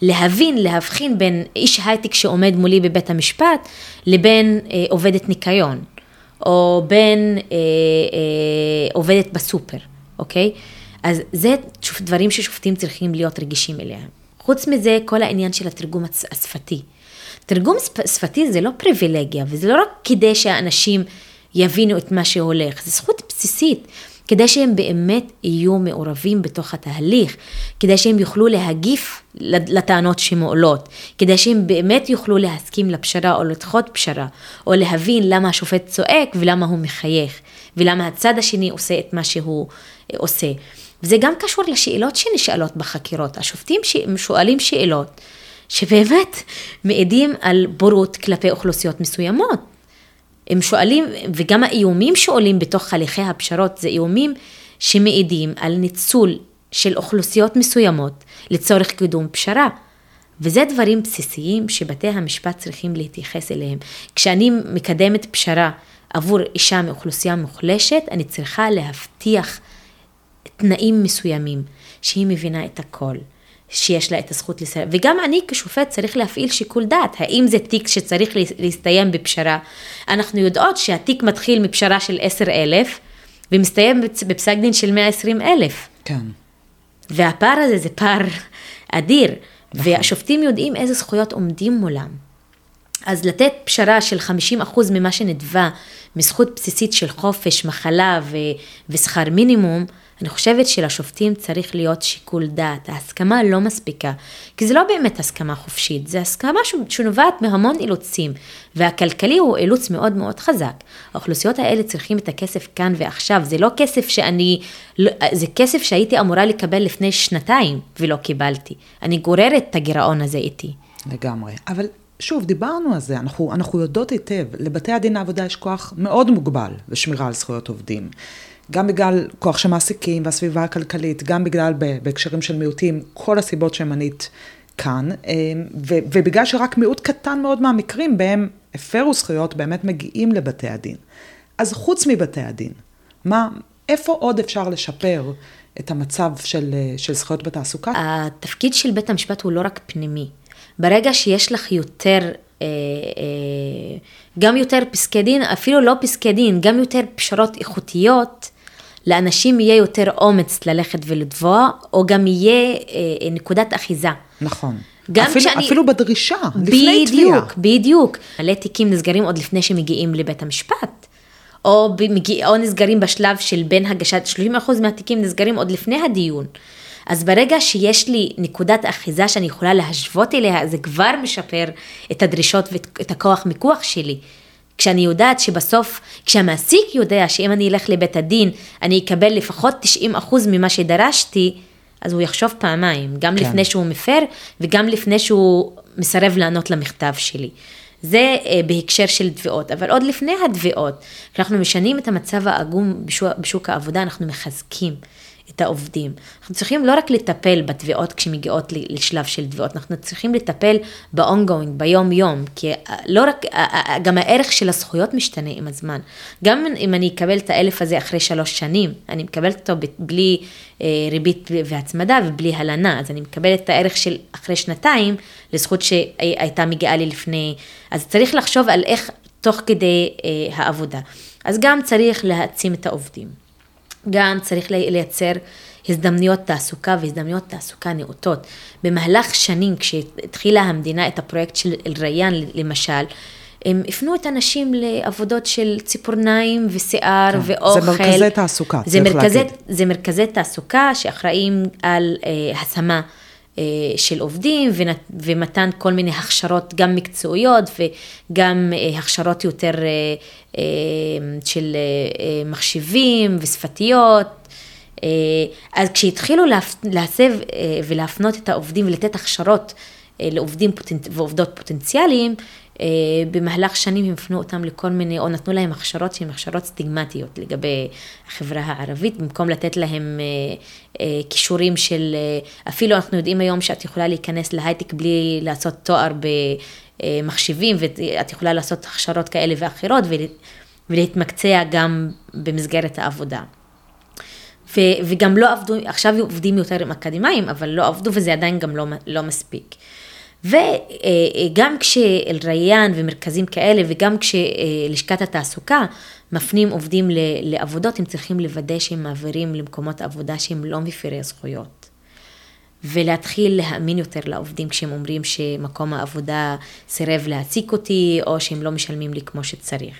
Speaker 2: להבין, להבחין בין איש הייטק שעומד מולי בבית המשפט, לבין אה, עובדת ניקיון, או בין אה, אה, עובדת בסופר, אוקיי? אז זה דברים ששופטים צריכים להיות רגישים אליהם. חוץ מזה, כל העניין של התרגום השפתי. תרגום שפתי זה לא פריבילגיה, וזה לא רק כדי שאנשים יבינו את מה שהולך, זה זכות בסיסית. כדי שהם באמת יהיו מעורבים בתוך התהליך, כדי שהם יוכלו להגיף לטענות שמועלות, כדי שהם באמת יוכלו להסכים לפשרה או לדחות פשרה, או להבין למה השופט צועק ולמה הוא מחייך, ולמה הצד השני עושה את מה שהוא אה, עושה. וזה גם קשור לשאלות שנשאלות בחקירות. השופטים שואלים שאלות שבאמת מעידים על בורות כלפי אוכלוסיות מסוימות. הם שואלים, וגם האיומים שעולים בתוך הליכי הפשרות, זה איומים שמעידים על ניצול של אוכלוסיות מסוימות לצורך קידום פשרה. וזה דברים בסיסיים שבתי המשפט צריכים להתייחס אליהם. כשאני מקדמת פשרה עבור אישה מאוכלוסייה מוחלשת, אני צריכה להבטיח תנאים מסוימים, שהיא מבינה את הכל. שיש לה את הזכות לסרב. וגם אני כשופט צריך להפעיל שיקול דעת. האם זה תיק שצריך להסתיים בפשרה? אנחנו יודעות שהתיק מתחיל מפשרה של 10,000 ומסתיים בפסק דין של 120,000.
Speaker 1: כן.
Speaker 2: והפער הזה זה פער אדיר, נכון. והשופטים יודעים איזה זכויות עומדים מולם. אז לתת פשרה של 50% ממה שנדבה מזכות בסיסית של חופש, מחלה ו- ושכר מינימום, אני חושבת שלשופטים צריך להיות שיקול דעת, ההסכמה לא מספיקה, כי זה לא באמת הסכמה חופשית, זה הסכמה שנובעת מהמון אילוצים, והכלכלי הוא אילוץ מאוד מאוד חזק. האוכלוסיות האלה צריכים את הכסף כאן ועכשיו, זה לא כסף שאני, זה כסף שהייתי אמורה לקבל לפני שנתיים ולא קיבלתי. אני גוררת את הגירעון הזה איתי.
Speaker 1: לגמרי, אבל שוב, דיברנו על זה, אנחנו, אנחנו יודעות היטב, לבתי הדין העבודה יש כוח מאוד מוגבל לשמירה על זכויות עובדים. גם בגלל כוח של מעסיקים והסביבה הכלכלית, גם בגלל בהקשרים של מיעוטים, כל הסיבות שמנית כאן, אה, ובגלל שרק מיעוט קטן מאוד מהמקרים בהם הפרו זכויות באמת מגיעים לבתי הדין. אז חוץ מבתי הדין, מה, איפה עוד אפשר לשפר את המצב של, אה, של זכויות בתעסוקה?
Speaker 2: התפקיד של בית המשפט הוא לא רק פנימי. ברגע שיש לך יותר, אה, גם יותר פסקי דין, אפילו לא פסקי דין, גם יותר פשרות איכותיות, לאנשים יהיה יותר אומץ ללכת ולתבוע, או גם יהיה אה, נקודת אחיזה.
Speaker 1: נכון. גם אפילו, כשאני... אפילו בדרישה, לפני
Speaker 2: תביעה. בדיוק, בדיוק. מלא תיקים נסגרים עוד לפני שמגיעים לבית המשפט. או, במגיע, או נסגרים בשלב של בין הגשת, 30% מהתיקים נסגרים עוד לפני הדיון. אז ברגע שיש לי נקודת אחיזה שאני יכולה להשוות אליה, זה כבר משפר את הדרישות ואת הכוח מיקוח שלי. כשאני יודעת שבסוף, כשהמעסיק יודע שאם אני אלך לבית הדין, אני אקבל לפחות 90% ממה שדרשתי, אז הוא יחשוב פעמיים, גם כן. לפני שהוא מפר וגם לפני שהוא מסרב לענות למכתב שלי. זה אה, בהקשר של תביעות, אבל עוד לפני התביעות, כשאנחנו משנים את המצב העגום בשוק, בשוק העבודה, אנחנו מחזקים. את העובדים. אנחנו צריכים לא רק לטפל בתביעות כשמגיעות לשלב של תביעות, אנחנו צריכים לטפל ב-ongoing, ביום-יום, כי אה, לא רק, אה, אה, גם הערך של הזכויות משתנה עם הזמן. גם אם אני אקבל את האלף הזה אחרי שלוש שנים, אני מקבלת אותו בלי ריבית והצמדה ובלי הלנה, אז אני מקבלת את הערך של אחרי שנתיים לזכות שהייתה מגיעה לי לפני, אז צריך לחשוב על איך תוך כדי העבודה. אז גם צריך להעצים את העובדים. גם צריך לייצר הזדמנויות תעסוקה והזדמנויות תעסוקה נאותות. במהלך שנים, כשהתחילה המדינה את הפרויקט של אל-ריאן למשל, הם הפנו את הנשים לעבודות של ציפורניים ושיער כן, ואוכל.
Speaker 1: זה מרכזי תעסוקה, צריך
Speaker 2: מרכזי,
Speaker 1: להגיד.
Speaker 2: זה מרכזי תעסוקה שאחראים על אה, השמה של עובדים ומתן כל מיני הכשרות גם מקצועיות וגם אה, הכשרות יותר אה, של מחשבים ושפתיות. אז כשהתחילו להסב ולהפנות את העובדים ולתת הכשרות לעובדים ועובדות פוטנציאליים, אה, במהלך שנים הם הפנו אותם לכל מיני, או נתנו להם הכשרות שהן הכשרות סטיגמטיות לגבי החברה הערבית, במקום לתת להם אה, אה, כישורים של, אפילו אנחנו יודעים היום שאת יכולה להיכנס להייטק בלי לעשות תואר במחשבים, ואת יכולה לעשות הכשרות כאלה ואחרות, ולהתמקצע גם במסגרת העבודה. ו, וגם לא עבדו, עכשיו עובדים יותר עם אקדמאים, אבל לא עבדו וזה עדיין גם לא, לא מספיק. וגם כשאל-ריאן ומרכזים כאלה וגם כשלשכת התעסוקה מפנים עובדים לעבודות, הם צריכים לוודא שהם מעבירים למקומות עבודה שהם לא מפירי זכויות. ולהתחיל להאמין יותר לעובדים כשהם אומרים שמקום העבודה סירב להעסיק אותי או שהם לא משלמים לי כמו שצריך.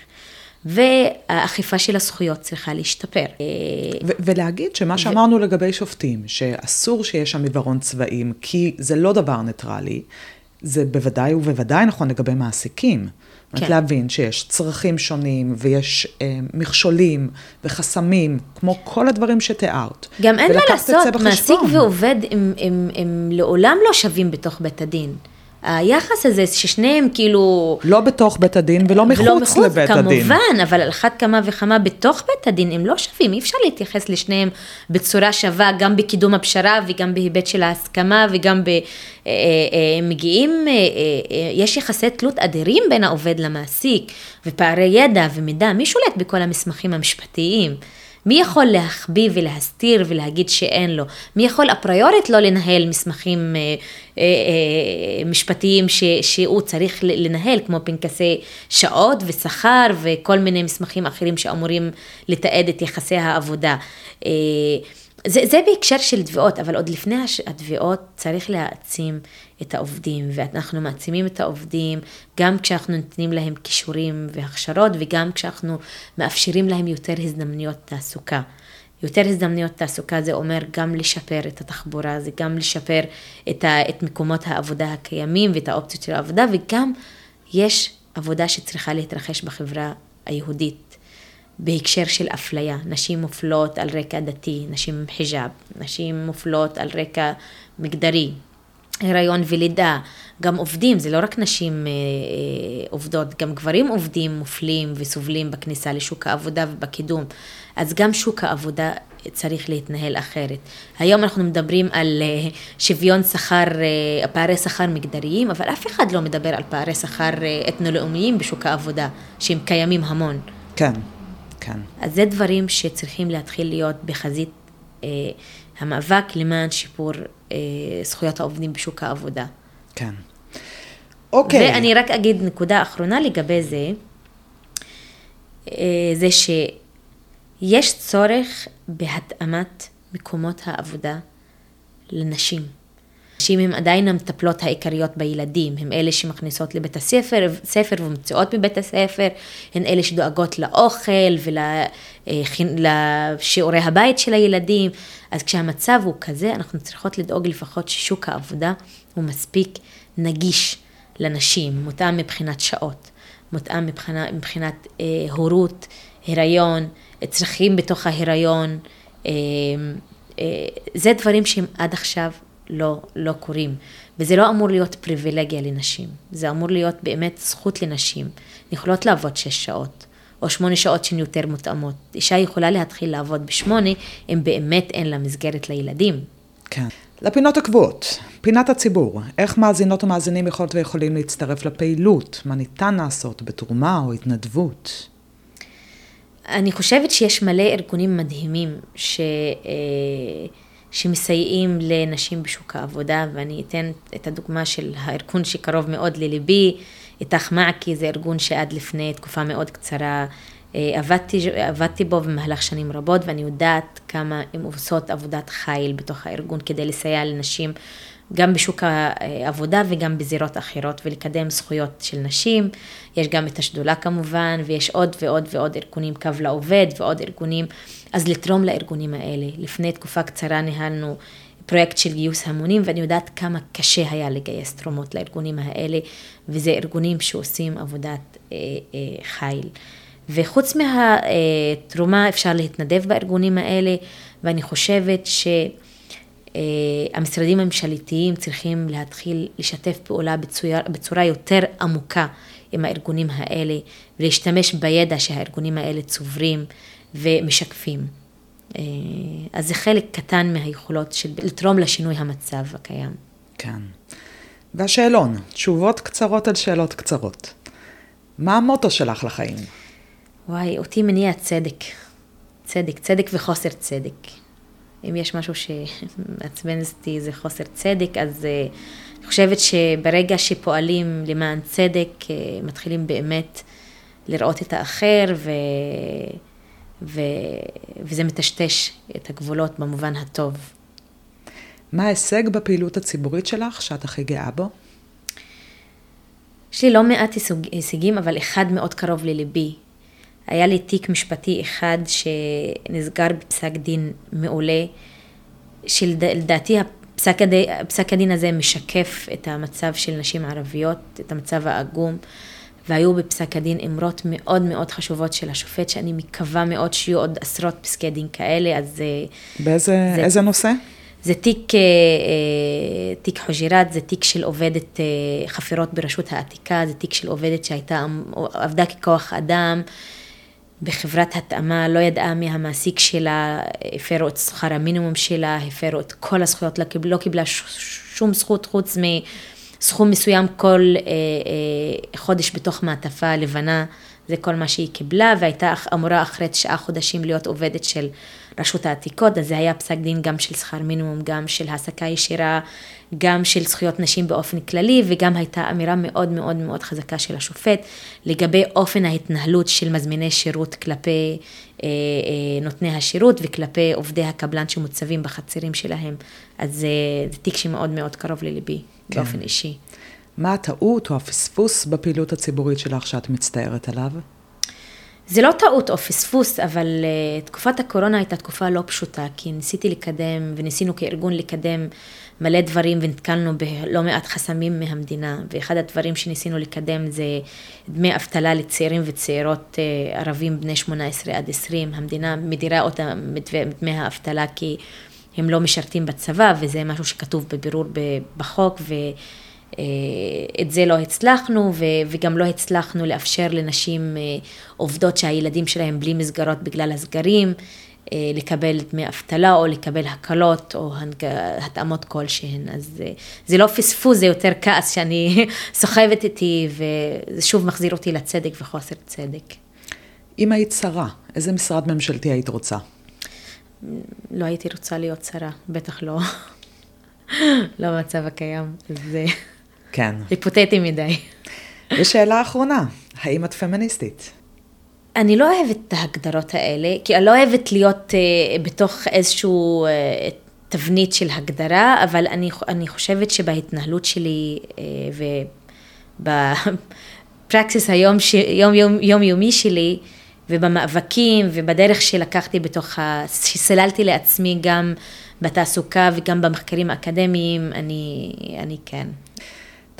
Speaker 2: והאכיפה של הזכויות צריכה להשתפר.
Speaker 1: ו- ולהגיד שמה שאמרנו ו- לגבי שופטים, שאסור שיש שם עיוורון צבעים, כי זה לא דבר ניטרלי, זה בוודאי ובוודאי נכון לגבי מעסיקים. כן. להבין שיש צרכים שונים ויש אה, מכשולים וחסמים, כמו כל הדברים שתיארת.
Speaker 2: גם אין מה לעשות, מעסיק ועובד הם לעולם לא שווים בתוך בית הדין. היחס הזה ששניהם כאילו...
Speaker 1: לא בתוך בית הדין ולא מחוץ, ולא מחוץ לבית
Speaker 2: כמובן,
Speaker 1: הדין.
Speaker 2: כמובן, אבל על אחת כמה וכמה בתוך בית הדין הם לא שווים, אי אפשר להתייחס לשניהם בצורה שווה, גם בקידום הפשרה וגם בהיבט של ההסכמה וגם ב... אה, אה, אה, מגיעים, יש יחסי תלות אדירים בין העובד למעסיק ופערי ידע ומידע, מי שולט בכל המסמכים המשפטיים? מי יכול להחביא ולהסתיר ולהגיד שאין לו? מי יכול אפריורית לא לנהל מסמכים אה, אה, אה, משפטיים ש, שהוא צריך לנהל, כמו פנקסי שעות ושכר וכל מיני מסמכים אחרים שאמורים לתעד את יחסי העבודה. אה, זה, זה בהקשר של תביעות, אבל עוד לפני התביעות צריך להעצים את העובדים, ואנחנו מעצימים את העובדים גם כשאנחנו נותנים להם כישורים והכשרות, וגם כשאנחנו מאפשרים להם יותר הזדמנויות תעסוקה. יותר הזדמנויות תעסוקה זה אומר גם לשפר את התחבורה, זה גם לשפר את, ה, את מקומות העבודה הקיימים ואת האופציות של העבודה, וגם יש עבודה שצריכה להתרחש בחברה היהודית בהקשר של אפליה. נשים מופלות על רקע דתי, נשים עם חיג'אב, נשים מופלות על רקע מגדרי, הריון ולידה, גם עובדים, זה לא רק נשים אה, אה, עובדות, גם גברים עובדים מופלים וסובלים בכניסה לשוק העבודה ובקידום. אז גם שוק העבודה צריך להתנהל אחרת. היום אנחנו מדברים על אה, שוויון שכר, אה, פערי שכר מגדריים, אבל אף אחד לא מדבר על פערי שכר אה, אתנו-לאומיים בשוק העבודה, שהם קיימים המון.
Speaker 1: כן, כן.
Speaker 2: אז זה דברים שצריכים להתחיל להיות בחזית אה, המאבק למען שיפור אה, זכויות העובדים בשוק העבודה.
Speaker 1: כן. אוקיי.
Speaker 2: ואני רק אגיד נקודה אחרונה לגבי זה, אה, זה שיש צורך בהתאמת מקומות העבודה לנשים. נשים הן עדיין המטפלות העיקריות בילדים, הן אלה שמכניסות לבית הספר ספר ומציעות מבית הספר, הן אלה שדואגות לאוכל ולשיעורי הבית של הילדים, אז כשהמצב הוא כזה, אנחנו צריכות לדאוג לפחות ששוק העבודה הוא מספיק נגיש לנשים, מותאם מבחינת שעות, מותאם מבחינת, מבחינת אה, הורות, הריון, צרכים בתוך ההיריון, אה, אה, זה דברים שהם עד עכשיו לא, לא קורים. וזה לא אמור להיות פריבילגיה לנשים, זה אמור להיות באמת זכות לנשים. יכולות לעבוד שש שעות, או שמונה שעות שהן יותר מותאמות. אישה יכולה להתחיל לעבוד בשמונה, אם באמת אין לה מסגרת לילדים.
Speaker 1: כן. לפינות הקבועות, פינת הציבור, איך מאזינות ומאזינים יכולות ויכולים להצטרף לפעילות, מה ניתן לעשות בתרומה או התנדבות.
Speaker 2: אני חושבת שיש מלא ארגונים מדהימים ש... אה, שמסייעים לנשים בשוק העבודה, ואני אתן את הדוגמה של הארגון שקרוב מאוד לליבי, איתך מעכי, זה ארגון שעד לפני תקופה מאוד קצרה אה, עבדתי, עבדתי בו במהלך שנים רבות, ואני יודעת כמה הן עושות עבודת חיל בתוך הארגון כדי לסייע לנשים גם בשוק העבודה וגם בזירות אחרות ולקדם זכויות של נשים. יש גם את השדולה כמובן, ויש עוד ועוד ועוד ארגונים, קו לעובד ועוד ארגונים. אז לתרום לארגונים האלה. לפני תקופה קצרה ניהלנו פרויקט של גיוס המונים, ואני יודעת כמה קשה היה לגייס תרומות לארגונים האלה, וזה ארגונים שעושים עבודת אה, אה, חיל. וחוץ מהתרומה אפשר להתנדב בארגונים האלה, ואני חושבת ש... אה, המשרדים הממשלתיים צריכים להתחיל לשתף פעולה בצורה, בצורה יותר עמוקה עם הארגונים האלה ולהשתמש בידע שהארגונים האלה צוברים ומשקפים. אה, אז זה חלק קטן מהיכולות של לתרום לשינוי המצב הקיים.
Speaker 1: כן. והשאלון, תשובות קצרות על שאלות קצרות. מה המוטו שלך לחיים?
Speaker 2: וואי, אותי מניע צדק. צדק, צדק וחוסר צדק. אם יש משהו שמעצבן אותי זה חוסר צדק, אז uh, אני חושבת שברגע שפועלים למען צדק, uh, מתחילים באמת לראות את האחר, ו... ו... וזה מטשטש את הגבולות במובן הטוב.
Speaker 1: מה ההישג בפעילות הציבורית שלך שאת הכי גאה בו?
Speaker 2: יש לי לא מעט הישגים, אבל אחד מאוד קרוב לליבי. היה לי תיק משפטי אחד שנסגר בפסק דין מעולה, שלדעתי הפסק, הדי, פסק הדין הזה משקף את המצב של נשים ערביות, את המצב העגום, והיו בפסק הדין אמרות מאוד מאוד חשובות של השופט, שאני מקווה מאוד שיהיו עוד עשרות פסקי דין כאלה, אז... אה,
Speaker 1: באיזה זה, איזה נושא?
Speaker 2: זה תיק, אה, אה, תיק חוג'יראת, זה תיק של עובדת חפירות ברשות העתיקה, זה תיק של עובדת שהייתה, עבדה ככוח אדם. בחברת התאמה, לא ידעה מי המעסיק שלה, הפרו את שכר המינימום שלה, הפרו את כל הזכויות, לא קיבלה, לא קיבלה שום זכות חוץ מסכום מסוים כל אה, אה, חודש בתוך מעטפה לבנה, זה כל מה שהיא קיבלה, והייתה אמורה אחרי תשעה חודשים להיות עובדת של רשות העתיקות, אז זה היה פסק דין גם של שכר מינימום, גם של העסקה ישירה, גם של זכויות נשים באופן כללי, וגם הייתה אמירה מאוד מאוד מאוד חזקה של השופט לגבי אופן ההתנהלות של מזמיני שירות כלפי אה, אה, נותני השירות וכלפי עובדי הקבלן שמוצבים בחצרים שלהם. אז אה, זה תיק שמאוד מאוד קרוב לליבי כן. באופן אישי.
Speaker 1: מה הטעות או הפספוס בפעילות הציבורית שלך שאת מצטערת עליו?
Speaker 2: זה לא טעות או פספוס, אבל uh, תקופת הקורונה הייתה תקופה לא פשוטה, כי ניסיתי לקדם, וניסינו כארגון לקדם מלא דברים, ונתקלנו בלא מעט חסמים מהמדינה, ואחד הדברים שניסינו לקדם זה דמי אבטלה לצעירים וצעירות uh, ערבים בני 18 עד 20, המדינה מדירה אותם מדמי האבטלה כי הם לא משרתים בצבא, וזה משהו שכתוב בבירור בחוק, ו... אה, את זה לא הצלחנו, וגם לא הצלחנו לאפשר לנשים אה, עובדות שהילדים שלהם בלי מסגרות בגלל הסגרים, אה, לקבל דמי אבטלה או לקבל הקלות או התאמות כלשהן. אז זה לא פספוס, זה יותר כעס שאני [laughs] סוחבת איתי, וזה שוב מחזיר אותי לצדק וחוסר צדק.
Speaker 1: אם היית שרה, איזה משרד ממשלתי היית רוצה?
Speaker 2: לא הייתי רוצה להיות שרה, בטח לא. [laughs] לא במצב הקיים. זה...
Speaker 1: כן.
Speaker 2: היפותטי מדי.
Speaker 1: ושאלה אחרונה, האם את פמיניסטית?
Speaker 2: אני לא אוהבת את ההגדרות האלה, כי אני לא אוהבת להיות uh, בתוך איזשהו uh, תבנית של הגדרה, אבל אני, אני חושבת שבהתנהלות שלי uh, ובפרקסיס היום, ש, יום, יום, יום יומי שלי, ובמאבקים ובדרך שלקחתי בתוך ה... שסללתי לעצמי גם בתעסוקה וגם במחקרים האקדמיים, אני, אני כן.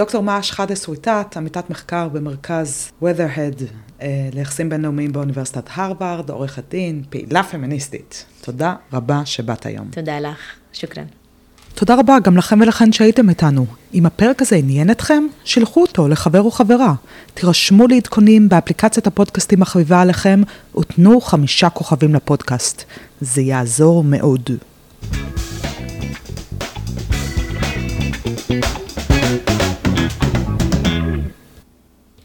Speaker 1: דוקטור מאש חדה סוויטת, עמיתת מחקר במרכז Weatherhead אה, ליחסים בינלאומיים באוניברסיטת הרווארד, עורכת דין, פעילה פמיניסטית. תודה רבה שבאת היום.
Speaker 2: תודה לך, שוכרן.
Speaker 1: תודה רבה גם לכם ולכן שהייתם איתנו. אם הפרק הזה עניין אתכם, שילחו אותו לחבר או חברה. תירשמו לעדכונים באפליקציית הפודקאסטים החביבה עליכם, ותנו חמישה כוכבים לפודקאסט. זה יעזור מאוד. thank you